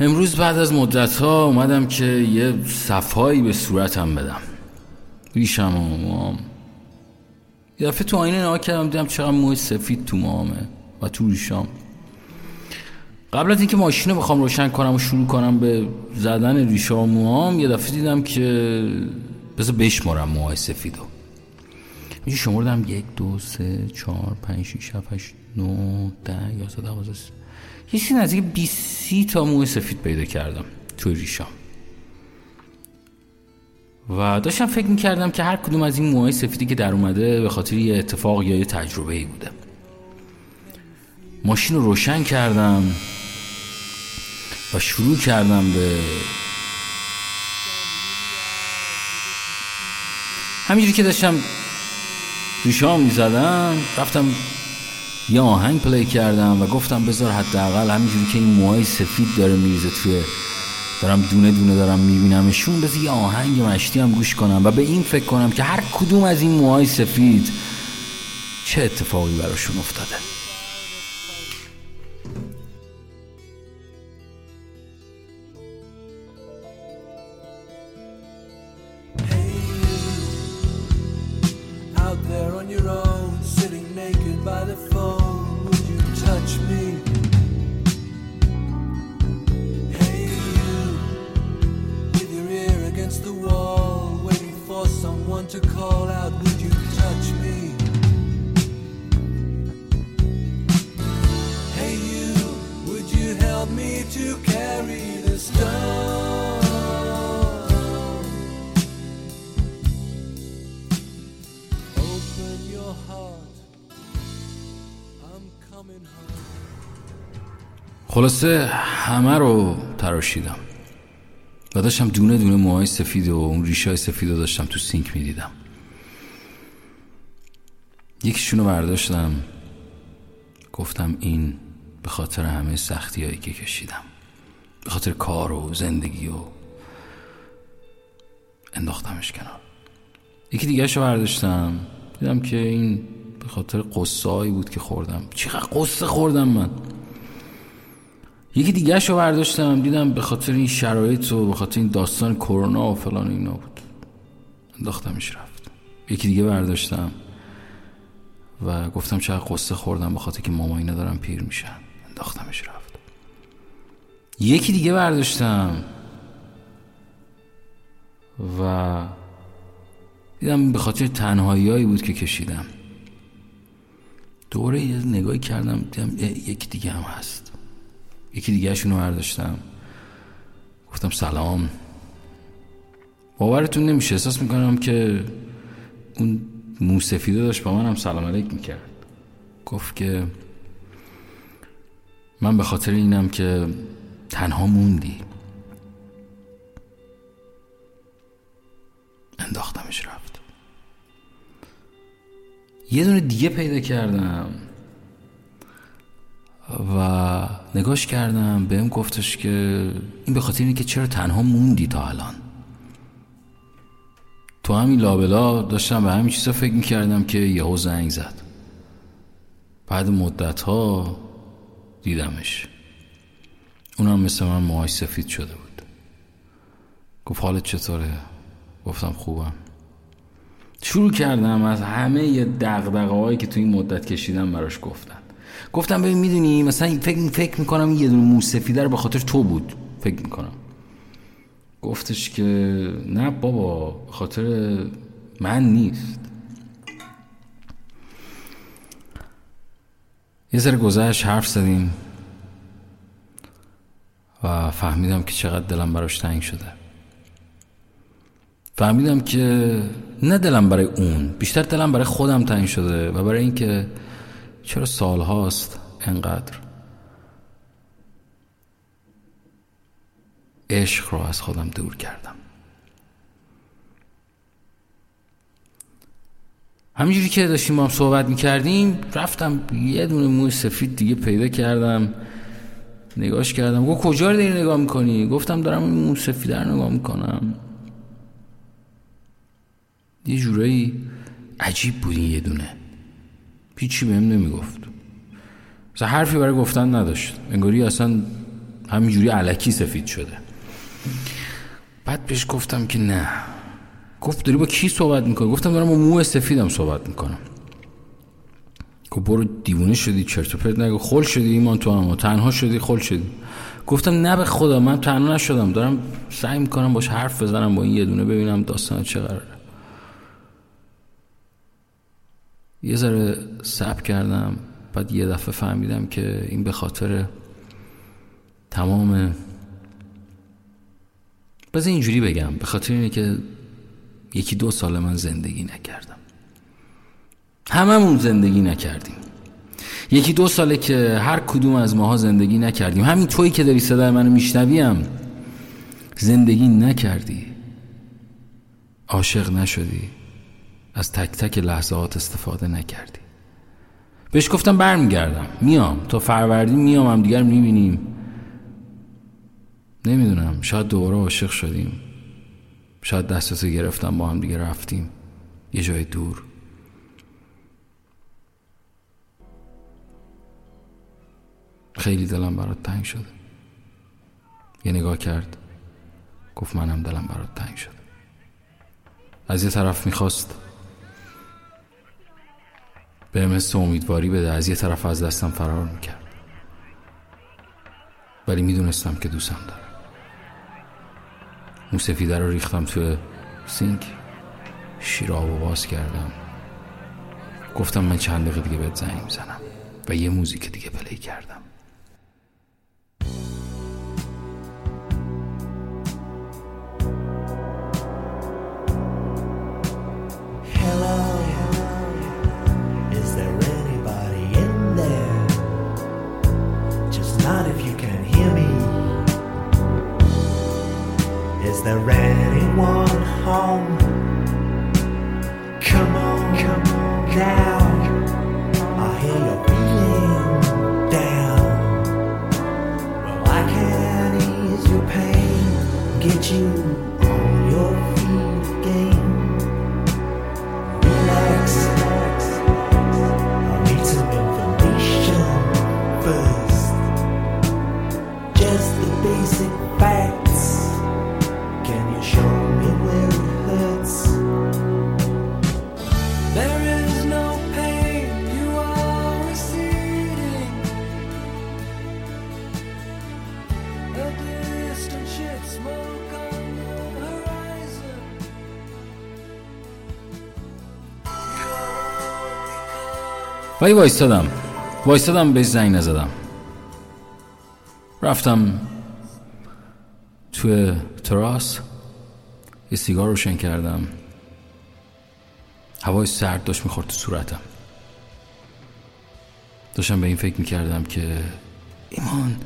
امروز بعد از مدت ها اومدم که یه صفایی به صورتم بدم. ریشم و موام. یه تو آینه نها کردم دیدم چقدر موی سفید تو موامه و تو ریشام. قبل از اینکه ماشین رو بخوام روشن کنم و شروع کنم به زدن ریشه و موام یه دفعه دیدم که بذار بشمارم موهای سفیدو میشه شمردم یک دو سه چهار پنج شیش هفت هشت نو ده یازده دوازده یه چیزی نزدیک بیسی تا موی سفید پیدا کردم توی ریشام. و داشتم فکر می‌کردم که هر کدوم از این موهای سفیدی که در اومده به خاطر یه اتفاق یا یه تجربه ای بوده. ماشین رو روشن کردم و شروع کردم به همینجوری که داشتم ریشام می‌زدم رفتم یه آهنگ پلی کردم و گفتم بذار حداقل همینجوری که این موهای سفید داره میریزه توی دارم دونه دونه دارم میبینمشون بذار یه آهنگ مشتی هم گوش کنم و به این فکر کنم که هر کدوم از این موهای سفید چه اتفاقی براشون افتاده. someone to call out. Would you touch me? Hey, you, would you help me to carry the stone? Open your heart. I'm coming home. خلاصه همه رو تراشیدم و داشتم دونه دونه موهای سفید و اون ریشه های سفید رو داشتم تو سینک می‌دیدم. یکیشون رو برداشتم. گفتم این به خاطر همه سختی هایی که کشیدم. به خاطر کار و زندگی و انداختمش کنار. یکی دیگه رو برداشتم. دیدم که این به خاطر قصه بود که خوردم. چقدر قصه خوردم من. یکی دیگه رو برداشتم دیدم به خاطر این شرایط و به خاطر این داستان کرونا و فلان اینا بود. انداختمش رفت. یکی دیگه برداشتم و گفتم چقدر قصه خوردم به خاطر که ماما اینا دارن پیر میشن. انداختمش رفت. یکی دیگه برداشتم و دیدم به خاطر تنهایی بود که کشیدم. دوره یه نگاهی کردم دیدم یکی دیگه هم هست. یکی دیگه رو برداشتم. گفتم سلام. باورتون نمیشه احساس می‌کنم که اون موسفیده داشت با منم سلام علیک می‌کرد. گفت که من به خاطر اینم که تنها موندی. انداختمش رفت. یه دونه دیگه پیدا کردم. و نگاش کردم بهم گفتش که این به خاطر اینه که چرا تنها موندی تا الان. تو همین لابلا داشتم به همین چیزا فکر می‌کردم که یهو زنگ زد. بعد مدت ها دیدمش. اونم مثل من موهاش سفید شده بود. گفت حالت چطوره؟ گفتم خوبم. شروع کردم از همه یه دقدقه هایی که تو این مدت کشیدم براش گفتن گفتم ببین می‌دونی مثلا فکر فکر می‌کنم یه دونه موسفیده رو به خاطر تو بود. فکر می‌کنم. گفتش که نه بابا به خاطر من نیست. یه ذره گذشت حرف زدیم و فهمیدم که چقدر دلم براش تنگ شده. فهمیدم که نه دلم برای اون بیشتر دلم برای خودم تنگ شده و برای اینکه چرا سال هاست انقدر؟ عشق رو از خودم دور کردم. همینجوری که داشتیم با هم صحبت می‌کردیم رفتم یه دونه موی سفید دیگه پیدا کردم. نگاش کردم. گفت کجا رو داری نگاه می‌کنی؟ گفتم دارم این موی سفید رو نگاه می‌کنم. یه جورایی عجیب بود این یه دونه. هیچی بهم نمی‌گفت. مثلا حرفی برای گفتن نداشت. انگاری اصلا همینجوری علکی سفید شده. بعد بهش گفتم که نه. گفت داری با کی صحبت می‌کنی؟ گفتم دارم با مو سفیدم صحبت می‌کنم. گفت برو دیوونه شدی چرت و پرت نگو. خل شدی ایمان تو هم. تنها شدی خل شدی. گفتم نه به خدا من تنها نشدم. دارم سعی می‌کنم باش حرف بزنم با این یه دونه ببینم داستان چه قراره. یه ذره سب کردم بعد یه دفعه فهمیدم که این به خاطر تمام بذار اینجوری بگم به خاطر اینه که یکی دو سال من زندگی نکردم. هممون زندگی نکردیم. یکی دو ساله که هر کدوم از ماها زندگی نکردیم. همین تویی که داری صدای منو میشنویم زندگی نکردی. عاشق نشدی. از تک تک لحظات استفاده نکردی. بهش گفتم برمیگردم. میام. تا فروردین میام هم دیگر می‌بینیم. نمی‌دونم. شاید دوباره عاشق شدیم. شاید دستتو گرفتم با هم دیگه رفتیم. یه جای دور. خیلی دلم برات تنگ شده. یه نگاه کرد. گفت منم دلم برات تنگ شده. از یه طرف می‌خواست به مثل امیدواری بده از یه طرف از دستم فرار می‌کرد. ولی می‌دونستم که دوستم داره موسفیده رو ریختم توی سینک. شیراب و باز کردم. گفتم من چند دقیقه دیگه بهت زنگ می‌زنم و یه موزیک دیگه پلی کردم. You ولی وایستادم. وایستادم بهش زنگ نزدم. رفتم توی تراس یه سیگار روشن کردم. هوای سرد داشت می‌خورد تو صورتم. داشتم به این فکر می‌کردم که ایمان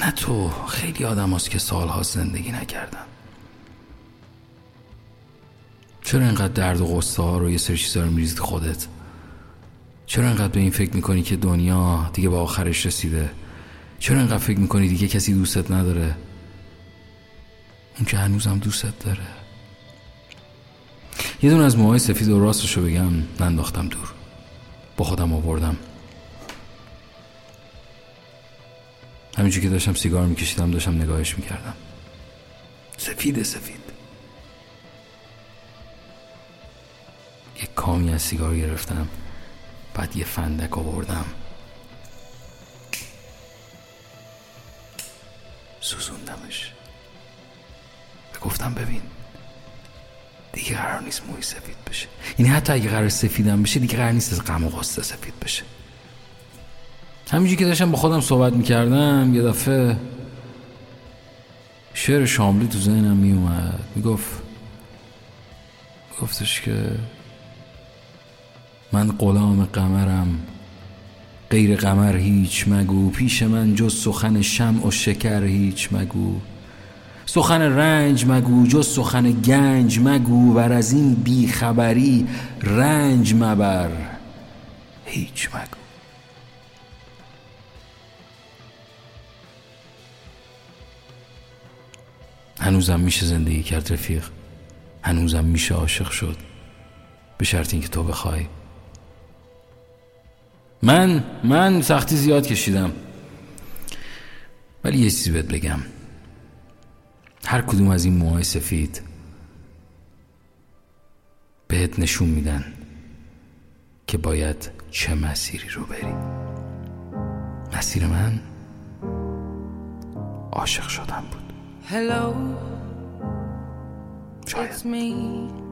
نه تو خیلی آدم هست که سالها زندگی نکردن. چرا اینقدر درد و غصه ها رو یه سری چیزا رو میریزید خودت؟ چرا اینقدر به این فکر می‌کنی که دنیا دیگه به آخرش رسیده؟ چرا اینقدر فکر می‌کنی دیگه کسی دوستت نداره؟ اون که هنوزم دوستت داره. یه دون از موهای سفید و راستشو بگم ننداختم دور. با خودم آوردم. همینجور که داشتم سیگار میکشیدم داشتم نگاهش می‌کردم. سفید سفید. یه کامی از سیگار گرفتم. بعد یه فندک آوردم. سوزوندمش. گفتم ببین دیگه قرار نیست موی سفید بشه. یعنی حتی اگه قرار سفیدم بشه دیگه قرار نیست از غم و غصه سفید بشه. همینجوری که داشتم با خودم صحبت می‌کردم یه دفعه شعر شاملی تو ذهنم میومد می‌گفت گفتش که من غلام قمرم. غیر قمر هیچ مگو. پیش من جز سخن شمع و شکر هیچ مگو. سخن رنج مگو جز سخن گنج مگو. ور از این بیخبری رنج مبر هیچ مگو. هنوزم میشه زندگی کرد رفیق. هنوزم میشه عاشق شد. به شرط اینکه تو بخوای. من من سختی زیاد کشیدم. ولی یه چیزی بهت بگم. هر کدوم از این موهای سفید بهت نشون میدن که باید چه مسیری رو بری. مسیر من عاشق شدن بود. Hello, it's me.